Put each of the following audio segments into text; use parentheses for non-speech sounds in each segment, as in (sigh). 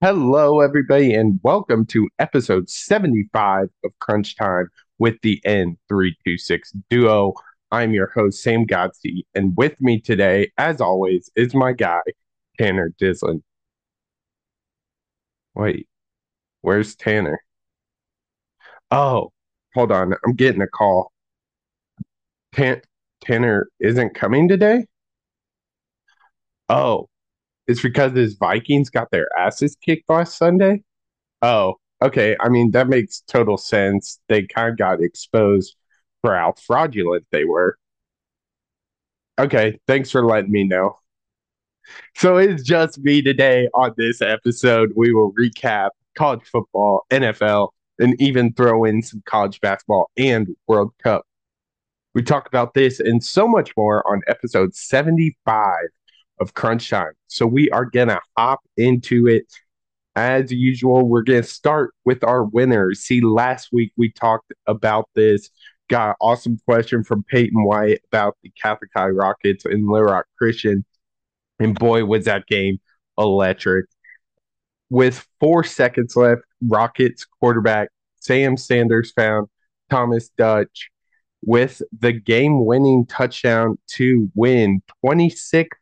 Hello, everybody, and welcome to episode 75 of Crunch Time with the N326 duo. I'm your host, Sam Godsey, and with me today, as always, is my guy, Tanner Dislin. Wait, where's Tanner? Oh, hold on, I'm getting a call. Tan- Tanner isn't coming today? Oh, it's because his Vikings got their asses kicked last Sunday? Oh, okay. I mean, that makes total sense. They kind of got exposed for how fraudulent they were. Okay, thanks for letting me know. So it's just me today on this episode. We will recap college football, NFL, and even throw in some college basketball and World Cup. We talk about this and so much more on episode 75 of Crunch Time. So we are going to hop into it as usual, we're going to start with our winners. See, last week we talked about this. Got an awesome question from Peyton White about the Catholic High Rockets and Little Rock Christian. And boy, was that game electric. With four seconds left, Rockets quarterback Sam Sanders found Thomas Dutch with the game winning touchdown to win 26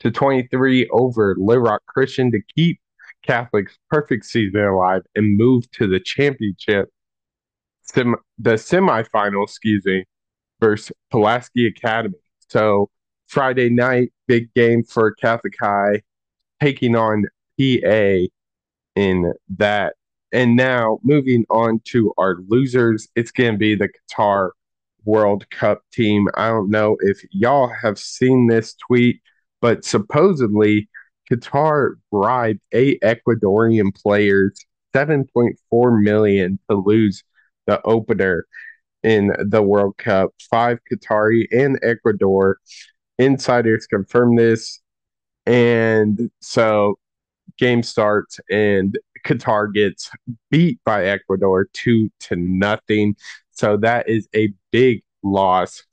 to 23 over Little Rock Christian to keep Catholic's perfect season alive and move to the championship, sim- the semifinal, excuse me, versus Pulaski Academy. So Friday night, big game for Catholic High, taking on PA in that. And now moving on to our losers, it's going to be the Qatar World Cup team. I don't know if y'all have seen this tweet, but supposedly Qatar bribed eight Ecuadorian players 7.4 million to lose the opener in the World Cup. Five Qatari and Ecuador insiders confirm this. And so game starts and Qatar gets beat by Ecuador two to nothing. So that is a big loss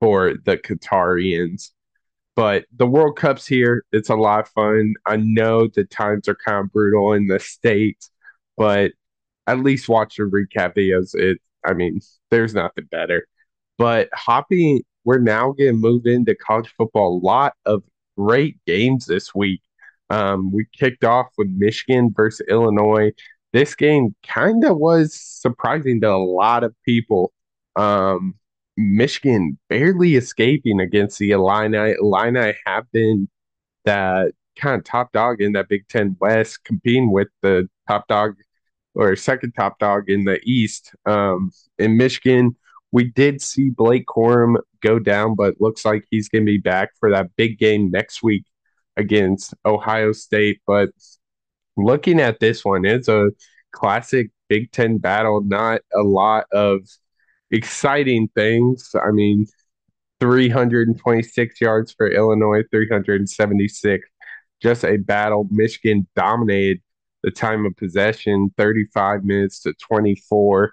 for the Qatarians. But the World Cup's here. It's a lot of fun. I know the times are kind of brutal in the States, but at least watch the recap videos. It I mean, there's nothing better. But hopping, we're now gonna move into college football. A lot of great games this week. Um, we kicked off with Michigan versus Illinois. This game kind of was surprising to a lot of people. Um, Michigan barely escaping against the Illini. Illini have been that kind of top dog in that Big Ten West, competing with the top dog or second top dog in the East. Um, in Michigan, we did see Blake Corum go down, but looks like he's going to be back for that big game next week against Ohio State. But looking at this one, it's a classic Big Ten battle. Not a lot of exciting things. I mean, 326 yards for Illinois, 376. Just a battle. Michigan dominated the time of possession, 35 minutes to 24.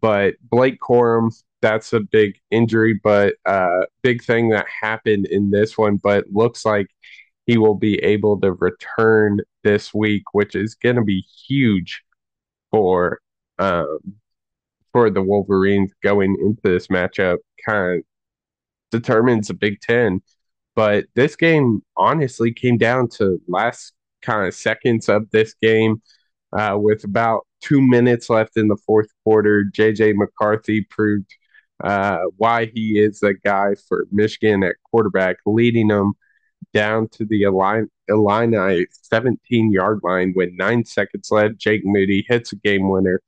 But Blake Corum, that's a big injury, but uh, big thing that happened in this one. But looks like he will be able to return this week, which is going to be huge for um, for the Wolverines going into this matchup kind of determines the Big Ten. But this game honestly came down to last kind of seconds of this game uh, with about two minutes left in the fourth quarter. JJ McCarthy proved uh, why he is the guy for Michigan at quarterback, leading them down to the Illini 17 yard line with nine seconds left. Jake Moody hits a game winner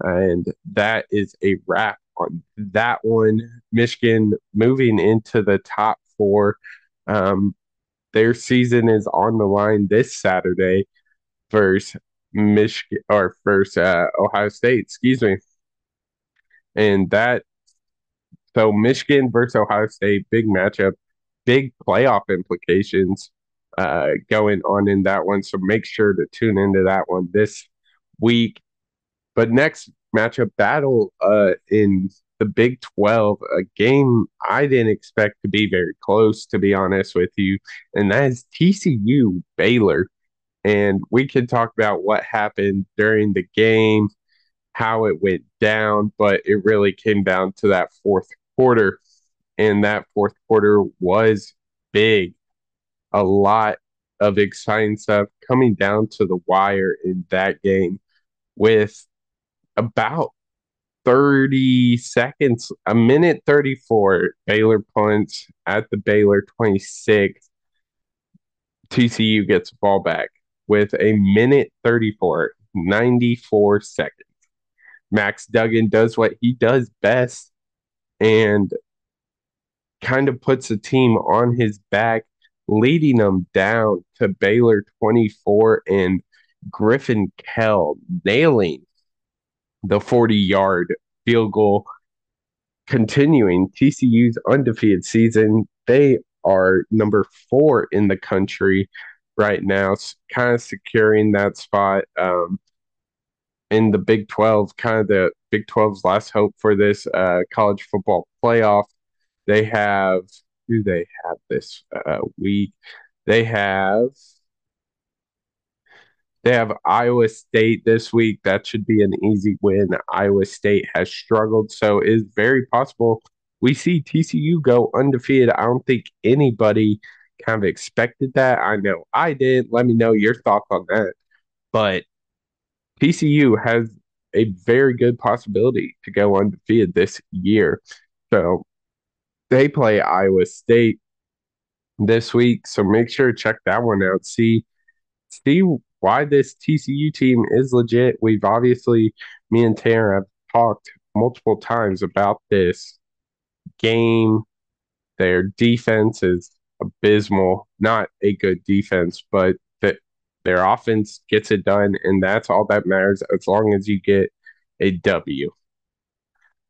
and that is a wrap on that one. Michigan moving into the top four. Um, their season is on the line this Saturday versus Michigan or first uh, Ohio State, excuse me. And that, so Michigan versus Ohio State, big matchup, big playoff implications uh, going on in that one. So make sure to tune into that one this week. But next matchup battle uh, in the Big 12, a game I didn't expect to be very close, to be honest with you, and that is TCU Baylor. And we can talk about what happened during the game, how it went down, but it really came down to that fourth quarter. And that fourth quarter was big. A lot of exciting stuff coming down to the wire in that game with about 30 seconds, a minute 34. Baylor punts at the Baylor 26. TCU gets ball back with a minute 34, 94 seconds. Max Duggan does what he does best and kind of puts the team on his back, leading them down to Baylor 24 and Griffin Kell nailing the 40 yard field goal, continuing TCU's undefeated season. They are number four in the country right now, kind of securing that spot um, in the Big 12, kind of the Big 12's last hope for this uh, college football playoff. They have, who they have this uh, week? They have they have Iowa State this week. That should be an easy win. Iowa State has struggled, so it is very possible we see TCU go undefeated. I don't think anybody kind of expected that. I know I did. Let me know your thoughts on that. But TCU has a very good possibility to go undefeated this year. So they play Iowa State this week. So make sure to check that one out. See, see why this TCU team is legit. We've obviously, me and Tanner have talked multiple times about this game. Their defense is abysmal, not a good defense, but that their offense gets it done, and that's all that matters as long as you get a W.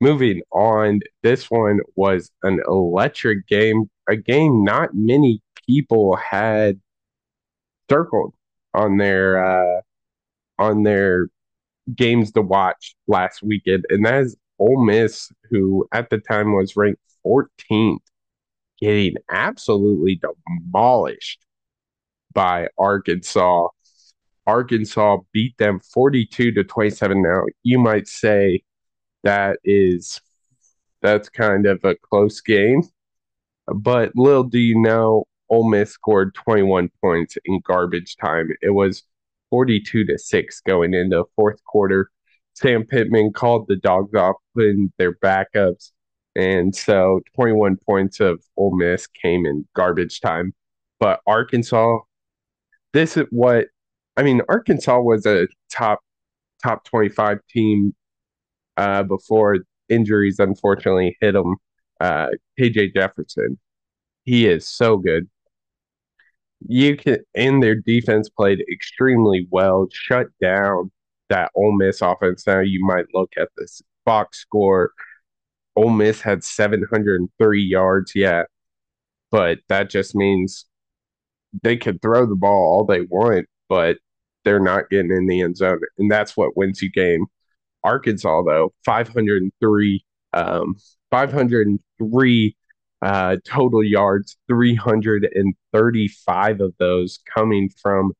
Moving on, this one was an electric game, a game not many people had circled on their uh, on their games to watch last weekend, and that is Ole Miss, who at the time was ranked 14th, getting absolutely demolished by Arkansas. Arkansas beat them 42 to 27. Now, you might say that is that's kind of a close game, but little do you know, Ole Miss scored 21 points in garbage time. It was 42 to 6 going into fourth quarter. Sam Pittman called the dogs off, putting their backups. And so 21 points of Ole Miss came in garbage time. But Arkansas, this is what I mean, Arkansas was a top top 25 team uh, before injuries unfortunately hit them. Uh, KJ Jefferson, he is so good you can and their defense played extremely well, shut down that Ole Miss offense. Now you might look at this box score. Ole Miss had 703 yards, yet, but that just means they could throw the ball all they want, but they're not getting in the end zone, and that's what wins you game. Arkansas though, 503, um, 503 uh, total yards, 335 of those coming from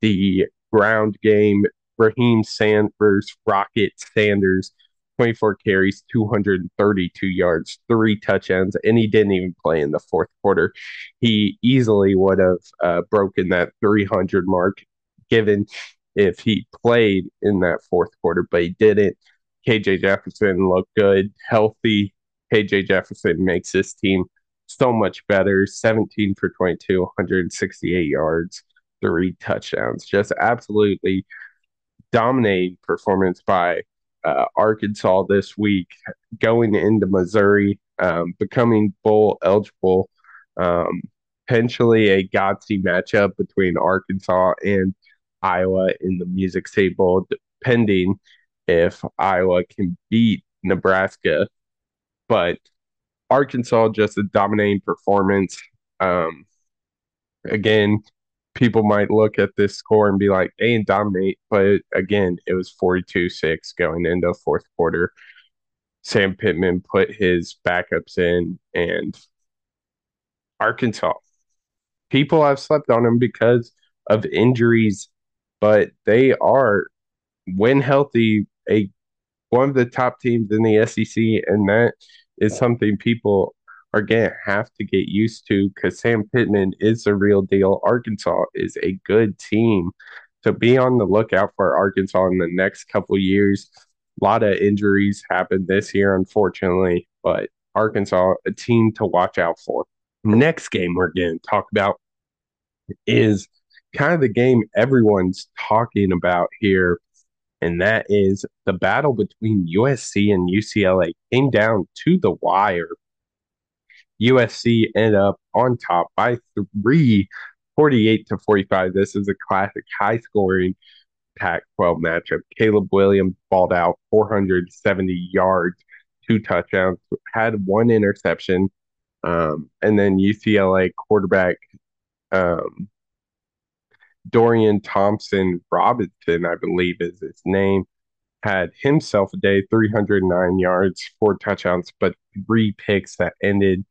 the ground game. Raheem Sanders, Rocket Sanders, 24 carries, 232 yards, three touchdowns, and he didn't even play in the fourth quarter. He easily would have uh, broken that 300 mark given if he played in that fourth quarter, but he didn't. KJ Jefferson looked good, healthy, KJ Jefferson makes this team so much better. 17 for 22, 168 yards, three touchdowns. Just absolutely dominating performance by uh, Arkansas this week, going into Missouri, um, becoming bowl eligible. Um, potentially a Godsey matchup between Arkansas and Iowa in the Music State Bowl, depending if Iowa can beat Nebraska but Arkansas just a dominating performance. Um, again, people might look at this score and be like, they didn't dominate, but again, it was 42 6 going into fourth quarter. Sam Pittman put his backups in, and Arkansas. People have slept on them because of injuries, but they are, when healthy, a one of the top teams in the SEC, and that is something people are going to have to get used to because Sam Pittman is a real deal. Arkansas is a good team. So be on the lookout for Arkansas in the next couple years. A lot of injuries happened this year, unfortunately, but Arkansas, a team to watch out for. Next game we're going to talk about is kind of the game everyone's talking about here, and that is the battle between USC and UCLA came down to the wire. USC ended up on top by three, 48 to 45. This is a classic high scoring Pac 12 matchup. Caleb Williams balled out 470 yards, two touchdowns, had one interception. Um, and then UCLA quarterback um, Dorian Thompson Robinson, I believe is his name, had himself a day, 309 yards, four touchdowns, but three picks that ended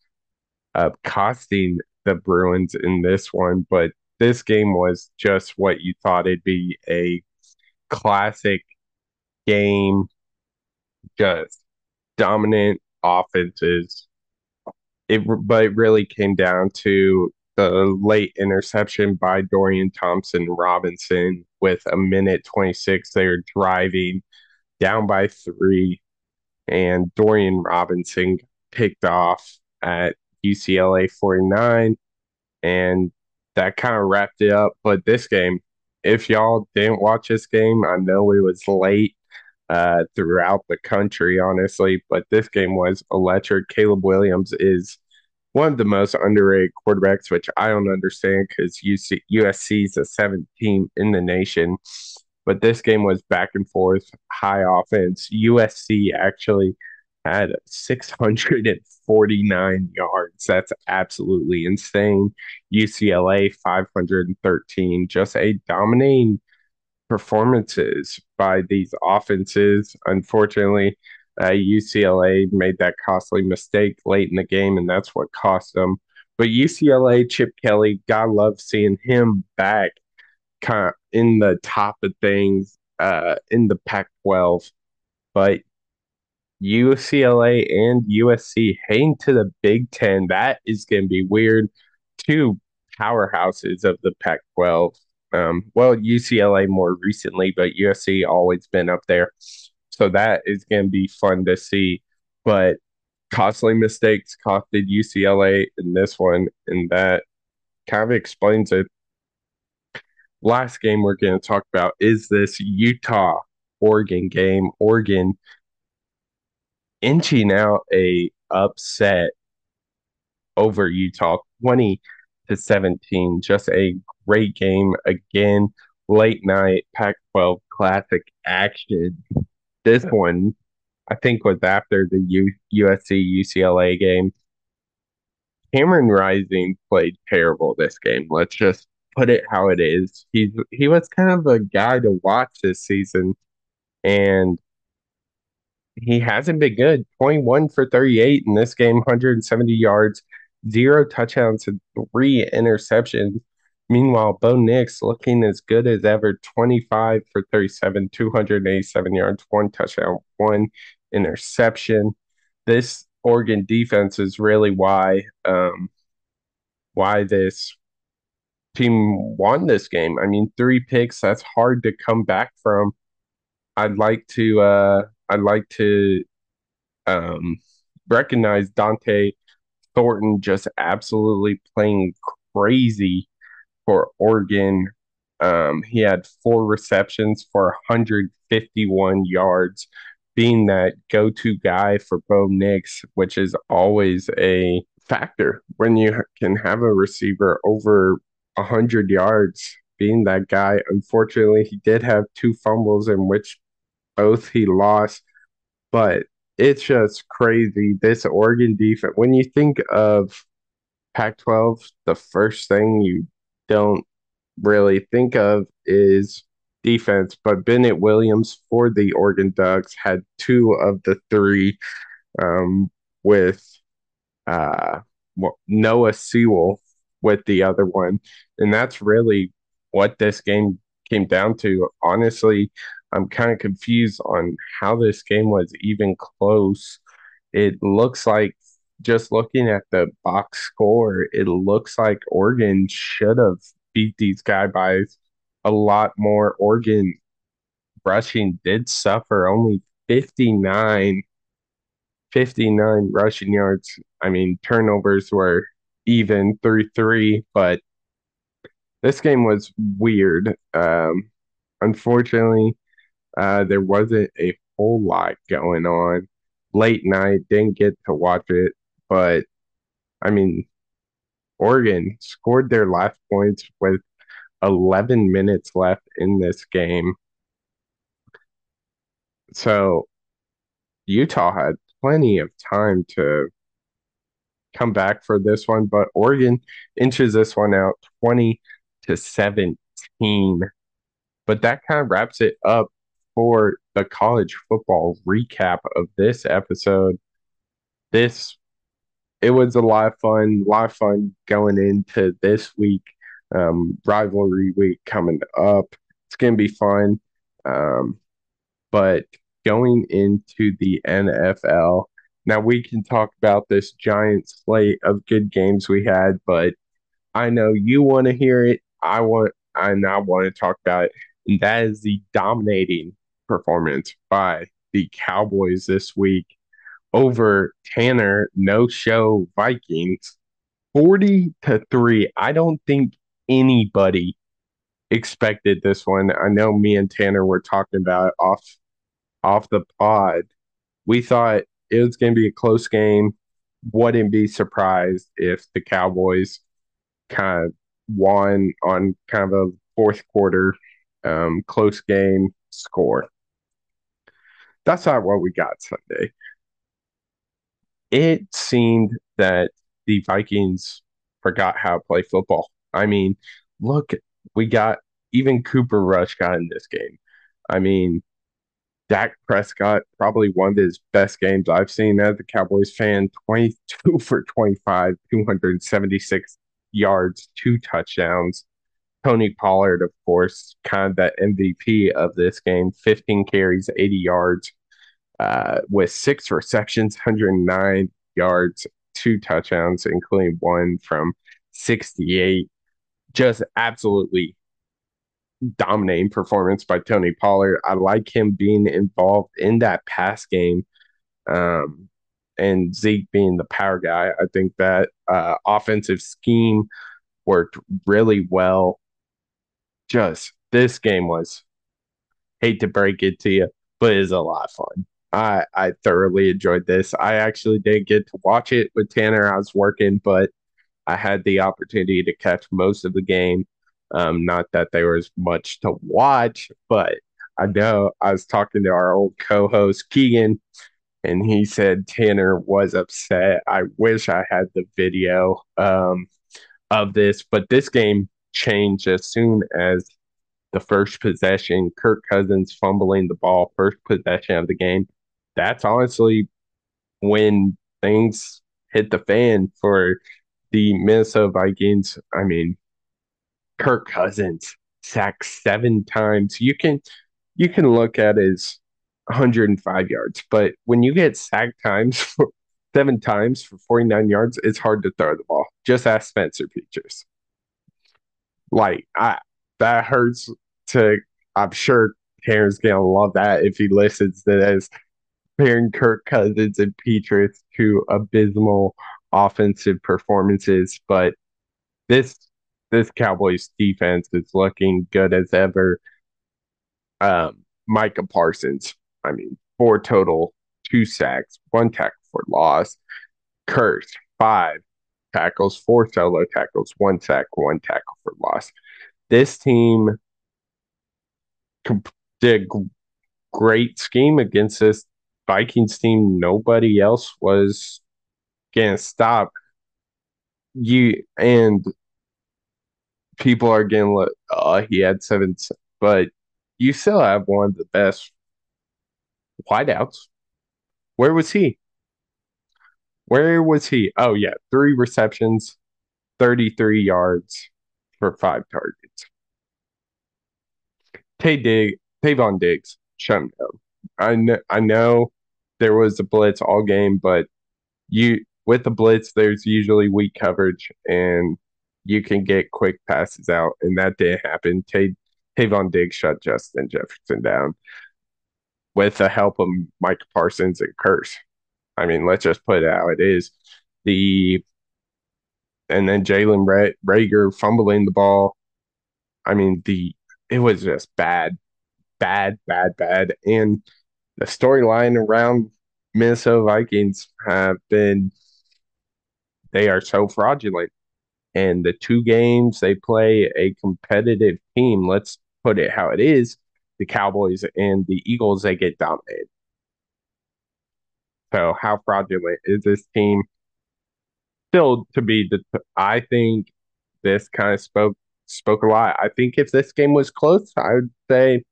up costing the Bruins in this one. But this game was just what you thought it'd be a classic game, just dominant offenses. It, but it really came down to the late interception by Dorian Thompson Robinson with a minute 26. They were driving down by three, and Dorian Robinson picked off at UCLA 49, and that kind of wrapped it up. But this game, if y'all didn't watch this game, I know it was late uh, throughout the country, honestly, but this game was electric. Caleb Williams is one of the most underrated quarterbacks, which I don't understand because USC is the seventh team in the nation. But this game was back and forth, high offense. USC actually had 649 yards. That's absolutely insane. UCLA 513. Just a dominating performances by these offenses. Unfortunately, uh, UCLA made that costly mistake late in the game, and that's what cost them. But UCLA, Chip Kelly, God love seeing him back kind of in the top of things uh, in the Pac 12. But UCLA and USC heading to the Big Ten, that is going to be weird. Two powerhouses of the Pac 12. Um, well, UCLA more recently, but USC always been up there. So that is going to be fun to see. But costly mistakes costed UCLA in this one, and that kind of explains it. Last game we're going to talk about is this Utah Oregon game. Oregon inching out a upset over Utah 20 to 17. Just a great game again. Late night Pac 12 classic action this one, I think, was after the U- USC UCLA game. Cameron Rising played terrible this game. Let's just put it how it is. He's he was kind of a guy to watch this season, and he hasn't been good. 21 for 38 in this game, 170 yards, zero touchdowns, and three interceptions. Meanwhile, Bo Nix looking as good as ever 25 for 37, 287 yards, one touchdown, one interception. This Oregon defense is really why um, why this team won this game. I mean, three picks, that's hard to come back from. I'd like to uh, I'd like to um, recognize Dont'e Thornton just absolutely playing crazy for Oregon. Um, he had four receptions for 151 yards, being that go to guy for Bo Nix, which is always a factor when you can have a receiver over 100 yards. Being that guy, unfortunately, he did have two fumbles in which both he lost, but it's just crazy. This Oregon defense, when you think of Pac 12, the first thing you don't really think of is defense, but Bennett Williams for the Oregon Ducks had two of the three um, with uh, Noah Sewell with the other one. And that's really what this game came down to. Honestly, I'm kind of confused on how this game was even close. It looks like just looking at the box score, it looks like Oregon should have beat these guys by a lot more. Oregon rushing did suffer only 59 59 rushing yards. I mean, turnovers were even through three, but this game was weird. Um, unfortunately, uh, there wasn't a whole lot going on. Late night, didn't get to watch it, but I mean, Oregon scored their last points with 11 minutes left in this game. So Utah had plenty of time to come back for this one, but Oregon inches this one out 20 to 17. But that kind of wraps it up for the college football recap of this episode. This it was a lot of fun, a lot of fun going into this week. Um, rivalry week coming up. It's gonna be fun. Um, but going into the NFL, now we can talk about this giant slate of good games we had, but I know you want to hear it. I want and I want to talk about it. And that is the dominating performance by the Cowboys this week over Tanner no show Vikings 40 to 3. I don't think anybody expected this one. I know me and Tanner were talking about it off off the pod. We thought it was going to be a close game. Wouldn't be surprised if the Cowboys kind of won on kind of a fourth quarter um, close game score. That's not what we got Sunday. It seemed that the Vikings forgot how to play football. I mean, look, we got even Cooper Rush got in this game. I mean, Dak Prescott, probably one of his best games I've seen as a Cowboys fan 22 for 25, 276 yards, two touchdowns. Tony Pollard, of course, kind of the MVP of this game, 15 carries, 80 yards, uh, with six receptions, 109 yards, two touchdowns, including one from 68. Just absolutely dominating performance by Tony Pollard. I like him being involved in that pass game. Um, and Zeke being the power guy. I think that uh, offensive scheme worked really well. Just this game was, hate to break it to you, but it's a lot of fun. I I thoroughly enjoyed this. I actually didn't get to watch it with Tanner. I was working, but I had the opportunity to catch most of the game. Um, not that there was much to watch, but I know I was talking to our old co-host Keegan, and he said Tanner was upset. I wish I had the video um, of this, but this game changed as soon as the first possession. Kirk Cousins fumbling the ball, first possession of the game. That's honestly when things hit the fan for the Minnesota Vikings. I mean, Kirk Cousins sacked seven times. You can you can look at his 105 yards, but when you get sacked times (laughs) for seven times for 49 yards, it's hard to throw the ball. Just ask Spencer Petras. Like I that hurts to I'm sure Karen's gonna love that if he listens to this. Comparing Kirk Cousins and Petras to abysmal offensive performances, but this this Cowboys defense is looking good as ever. Um, Micah Parsons, I mean, four total, two sacks, one tackle for loss. Kearse, five tackles, four solo tackles, one sack, one tackle for loss. This team did great scheme against this Vikings team. Nobody else was gonna stop you and people are getting like, oh, he had seven, but you still have one of the best wideouts. Where was he? Where was he? Oh, yeah, three receptions, 33 yards for five targets. Tay Dig, Trevon Diggs shut him down. I know, I know there was a blitz all game, but you with the blitz, there's usually weak coverage and you can get quick passes out, and that didn't happen. Tay, Trevon Diggs shut Justin Jefferson down with the help of Mike Parsons and Kearse. I mean, let's just put it how it is. The and then Jalen Reagor fumbling the ball. I mean, the it was just bad, bad, bad, bad. And the storyline around Minnesota Vikings have been they are so fraudulent. And the two games they play a competitive team, let's put it how it is, the Cowboys and the Eagles, they get dominated. So how fraudulent is this team? Still to be the I think this kind of spoke spoke a lot. I think if this game was close, I would say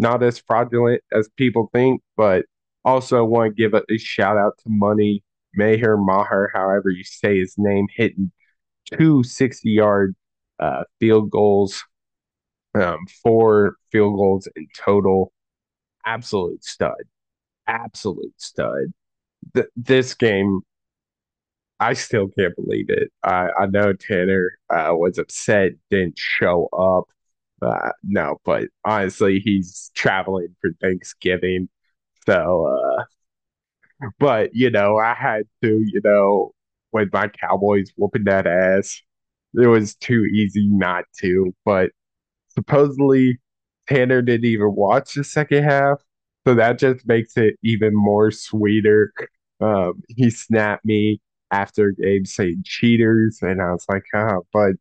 not as fraudulent as people think, but also want to give a, a shout out to Money Maher Maher, however you say his name, hitting two 60 yard uh, field goals, um, four field goals in total. Absolute stud. Absolute stud. Th- this game, I still can't believe it. I, I know Tanner uh, was upset, didn't show up. Uh, no, but honestly, he's traveling for Thanksgiving. So, uh, but you know, I had to, you know, with my Cowboys whooping that ass, it was too easy not to. But supposedly, Tanner didn't even watch the second half. So that just makes it even more sweeter. Um, he snapped me after game saying cheaters, and I was like, oh, but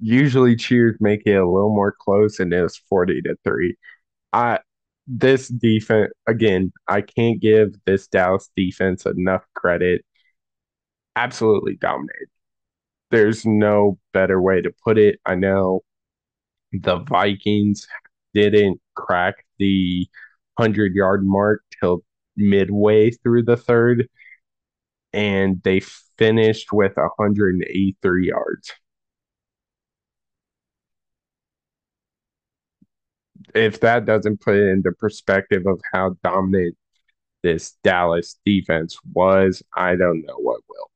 usually cheers make it a little more close, and it was 40 to 3. I this defense again, I can't give this Dallas defense enough credit. Absolutely dominated. There's no better way to put it. I know the Vikings didn't crack the 100 yard mark till midway through the third, and they finished with 183 yards. If that doesn't put it into perspective of how dominant this Dallas defense was, I don't know what will.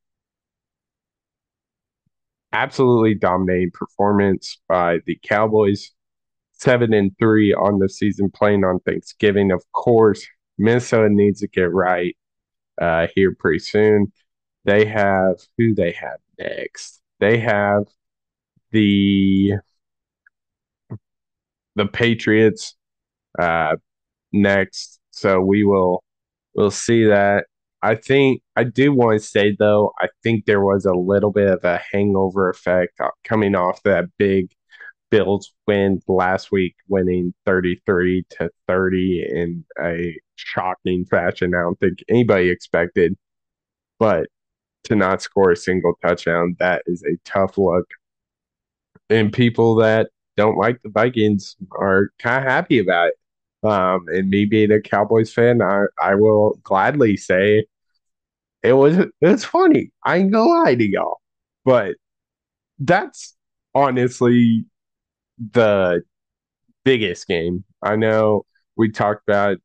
Absolutely dominating performance by the Cowboys. Seven and three on the season, playing on Thanksgiving. Of course, Minnesota needs to get right uh, here pretty soon. They have who they have next. They have the the Patriots uh, next. So we will we'll see that. I think I do want to say though, I think there was a little bit of a hangover effect coming off that big Bills win last week, winning 33 to 30 in a shocking fashion. I don't think anybody expected, but to not score a single touchdown, that is a tough look. And people that don't like the Vikings are kind of happy about it. Um, and me being a Cowboys fan, I, I will gladly say it was it was funny. I ain't gonna lie to y'all. But that's honestly the biggest game. I know we talked about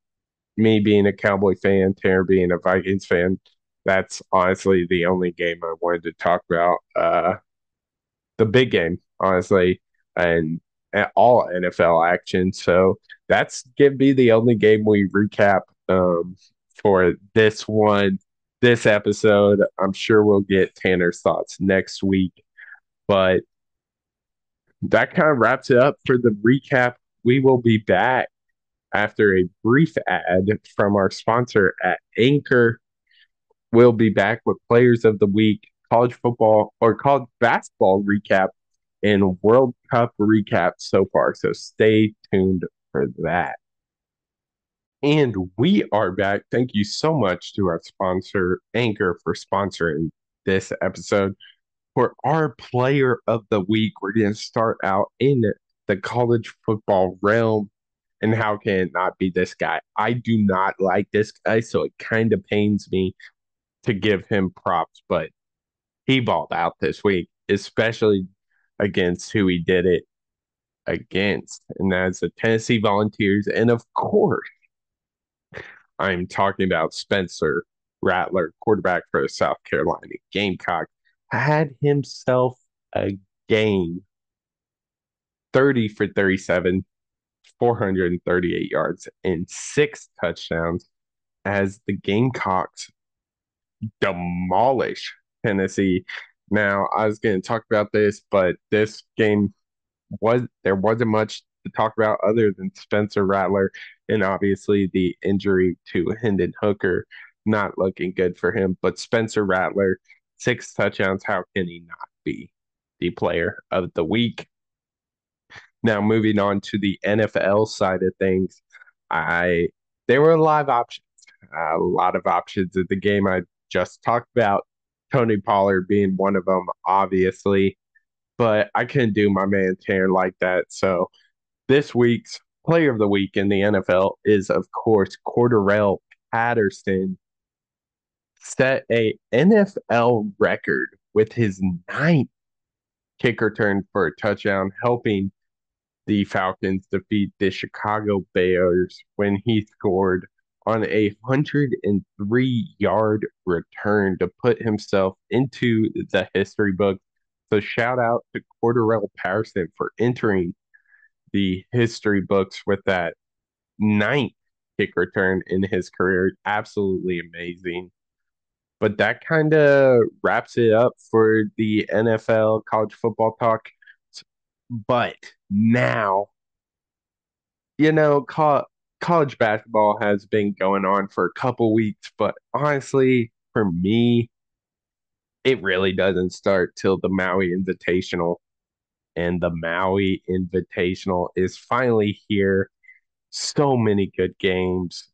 me being a Cowboy fan, Tanner being a Vikings fan. That's honestly the only game I wanted to talk about. Uh, the big game, honestly and all NFL action. So that's gonna be the only game we recap um, for this one, this episode. I'm sure we'll get Tanner's thoughts next week, but that kind of wraps it up for the recap. We will be back after a brief ad from our sponsor at Anchor. We'll be back with players of the week, college football or college basketball recap in World Cup recap so far. So stay tuned for that. And we are back. Thank you so much to our sponsor, Anchor, for sponsoring this episode. For our player of the week, we're going to start out in the college football realm. And how can it not be this guy? I do not like this guy, so it kind of pains me to give him props, but he balled out this week, especially against who he did it against, and that's the Tennessee Volunteers. And of course, I'm talking about Spencer Rattler, quarterback for the South Carolina Gamecock, had himself a game 30 for 37, 438 yards, and six touchdowns as the Gamecocks demolish Tennessee. Now, I was going to talk about this, but this game was there wasn't much to talk about other than Spencer Rattler and obviously the injury to Hendon Hooker not looking good for him. But Spencer Rattler, six touchdowns. How can he not be the player of the week? Now, moving on to the NFL side of things, I there were live options, a lot of options in the game I just talked about. Tony Pollard being one of them, obviously, but I couldn't do my man Tanner like that. So this week's player of the week in the NFL is, of course, Cordarrelle Patterson. Set a NFL record with his ninth kick return for a touchdown, helping the Falcons defeat the Chicago Bears when he scored on a 103 yard return to put himself into the history book. So, shout out to Cordarrelle Patterson for entering the history books with that ninth kick return in his career. Absolutely amazing. But that kind of wraps it up for the NFL college football talk. But now, you know, college basketball has been going on for a couple weeks, but honestly, for me, it really doesn't start till the Maui Invitational. And the Maui Invitational is finally here. So many good games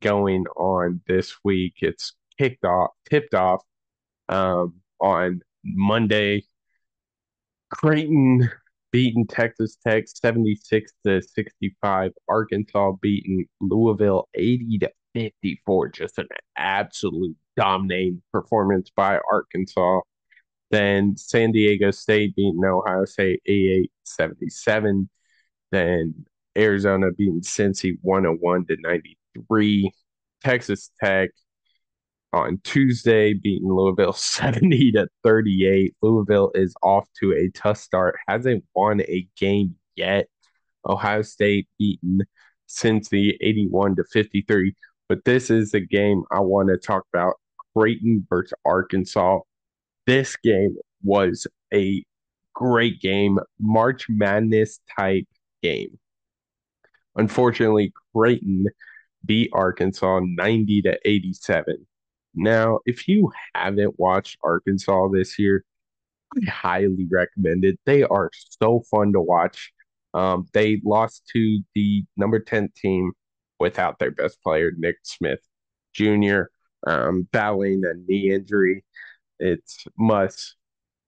going on this week. It's kicked off, tipped off um, on Monday. Creighton beaten Texas Tech 76 to 65. Arkansas beaten Louisville 80 to 54. Just an absolute dominating performance by Arkansas. Then San Diego State beating Ohio State 88 77. Then Arizona beating Cincy 101 to 93. Texas Tech on Tuesday, beating Louisville (laughs) 70 to 38. Louisville is off to a tough start, hasn't won a game yet. Ohio State beaten Cincy 81 to 53. But this is the game I want to talk about Creighton versus Arkansas. This game was a great game, March Madness type game. Unfortunately, Creighton beat Arkansas 90 to 87. Now, if you haven't watched Arkansas this year, I highly recommend it. They are so fun to watch. Um, they lost to the number 10 team without their best player, Nick Smith Jr., um, battling a knee injury. It's Muss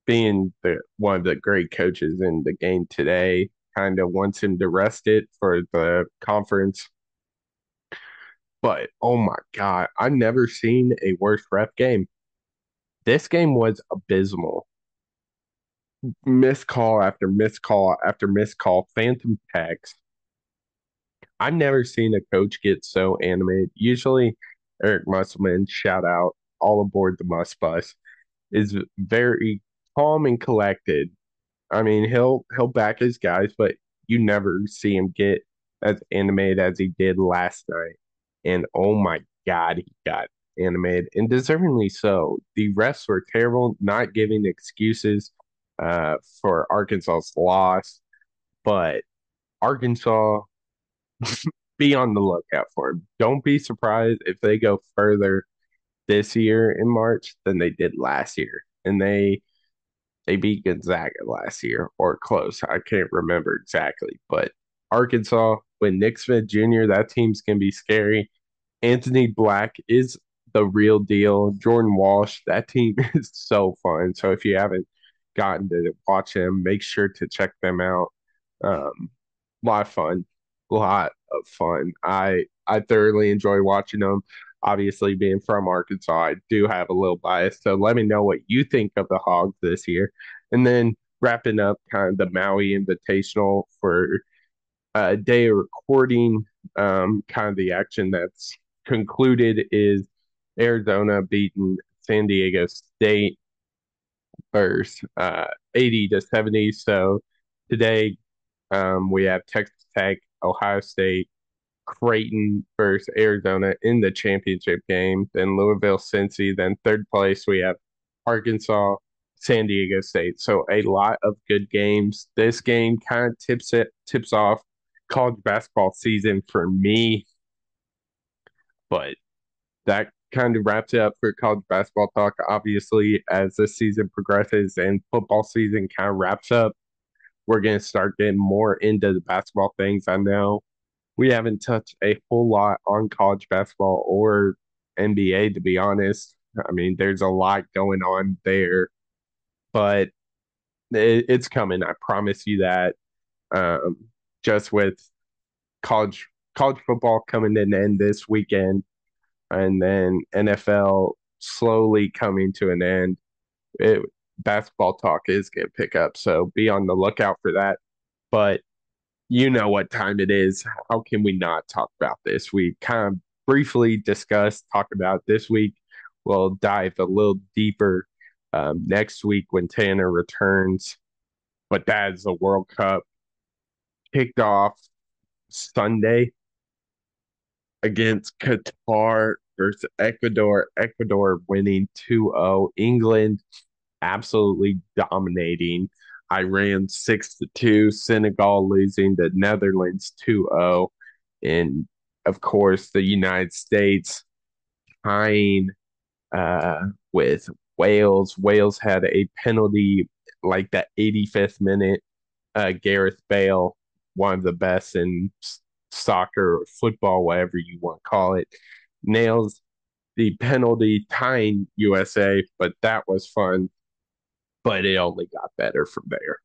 being the one of the great coaches in the game today kind of wants him to rest it for the conference but oh my God, I've never seen a worse ref game. This game was abysmal. Miss call after miss call after miss call, phantom tags. I've never seen a coach get so animated. Usually, Eric Musselman, shout out, all aboard the Muss Bus, is very calm and collected. I mean, he'll he'll back his guys, but you never see him get as animated as he did last night and oh my god, he got animated and deservingly so. The refs were terrible, not giving excuses uh, for Arkansas's loss, but Arkansas, (laughs) be on the lookout for him. Don't be surprised if they go further this year in March than they did last year, and they they beat Gonzaga last year or close. I can't remember exactly, but Arkansas with Nick Smith Jr., that team's gonna be scary. Anthony Black is the real deal. Jordan Walsh, that team (laughs) is so fun. So if you haven't gotten to watch them, make sure to check them out. Um, a lot of fun, a lot of fun. I I thoroughly enjoy watching them. Obviously, being from Arkansas, I do have a little bias. So let me know what you think of the Hogs this year. And then wrapping up kind of the Maui Invitational for a day of recording. Um, kind of the action that's concluded is Arizona beating San Diego State first, uh, 80 to 70. So today um, we have Texas Tech, Ohio State, Creighton versus Arizona in the championship game. Then Louisville, Cincy. Then third place we have Arkansas, San Diego State. So a lot of good games. This game kind of tips it tips off college basketball season for me. But that kind of wraps it up for college basketball talk. Obviously, as the season progresses and football season kind of wraps up, we're going to start getting more into the basketball things. I know we haven't touched a whole lot on college basketball or NBA, to be honest. I mean, there's a lot going on there, but it, it's coming. I promise you that. Um, just with college college football coming to an end this weekend, and then NFL slowly coming to an end, it, basketball talk is going to pick up. So be on the lookout for that. But you know what time it is. How can we not talk about this? We kind of briefly discussed, talk about this week. We'll dive a little deeper um, next week when Tanner returns. But that is the World Cup kicked off Sunday against Qatar versus Ecuador. Ecuador winning 2 0. England absolutely dominating. Iran 6 to 2. Senegal losing the Netherlands 2 0. And of course, the United States tying uh, with Wales. Wales had a penalty like that 85th minute. Uh, Gareth Bale, one of the best in soccer or football, whatever you want to call it, nails the penalty tying USA, but that was fun. But it only got better from there.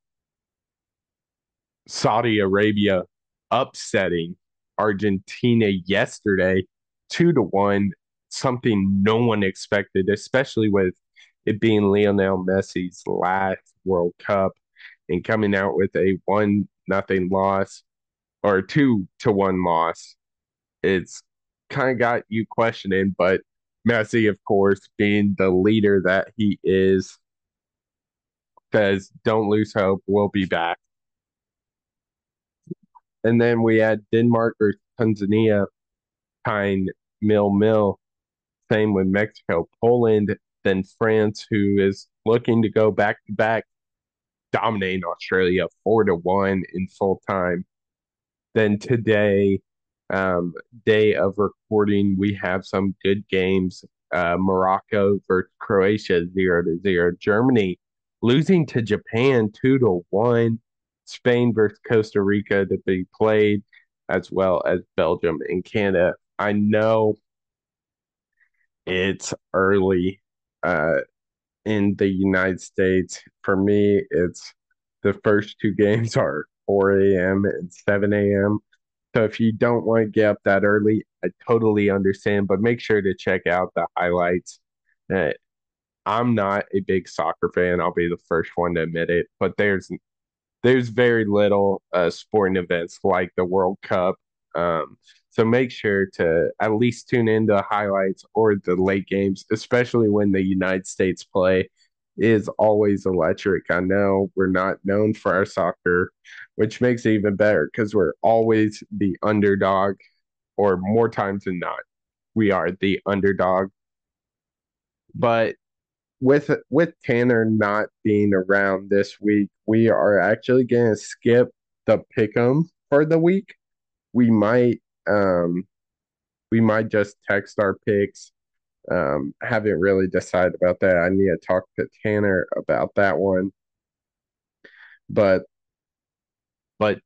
Saudi Arabia upsetting Argentina yesterday, two to one, something no one expected, especially with it being Lionel Messi's last World Cup and coming out with a one nothing loss or two to one loss. It's kind of got you questioning, but Messi, of course, being the leader that he is, says, Don't lose hope, we'll be back. And then we had Denmark or Tanzania tying Mill Mill. Same with Mexico. Poland, then France, who is looking to go back to back, dominating Australia four to one in full time. Then today, um, day of recording, we have some good games. Uh, Morocco versus Croatia, zero to zero. Germany losing to Japan two to one. Spain versus Costa Rica to be played, as well as Belgium and Canada. I know it's early uh, in the United States. For me, it's the first two (laughs) games are 4 a.m. and 7 a.m. So if you don't want to get up that early, I totally understand, but make sure to check out the highlights. Uh, I'm not a big soccer fan. I'll be the first one to admit it, but there's there's very little uh, sporting events like the World Cup. Um, so make sure to at least tune into the highlights or the late games, especially when the United States play is always electric. I know we're not known for our soccer, which makes it even better because we're always the underdog, or more times than not, we are the underdog. But with with Tanner not being around this week, we are actually gonna skip the pick'em for the week. We might um we might just text our picks um, haven't really decided about that. I need to talk to Tanner about that one. But but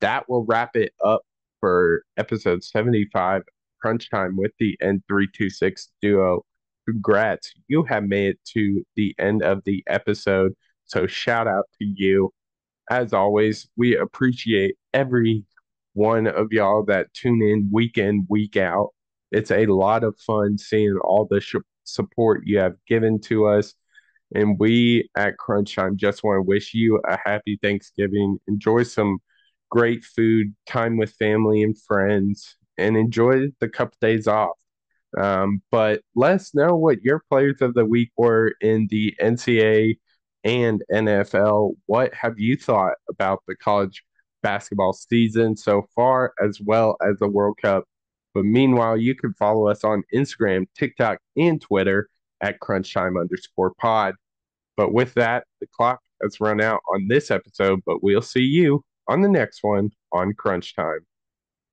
that will wrap it up for episode 75 crunch time with the N326 duo. Congrats. You have made it to the end of the episode. So shout out to you. As always, we appreciate every one of y'all that tune in week in, week out. It's a lot of fun seeing all the sh- support you have given to us. And we at Crunch Time just want to wish you a happy Thanksgiving. Enjoy some great food, time with family and friends, and enjoy the couple days off. Um, but let us know what your players of the week were in the NCAA and NFL. What have you thought about the college basketball season so far, as well as the World Cup? But meanwhile, you can follow us on Instagram, TikTok, and Twitter at crunchtime underscore pod. But with that, the clock has run out on this episode, but we'll see you on the next one on Crunch Time.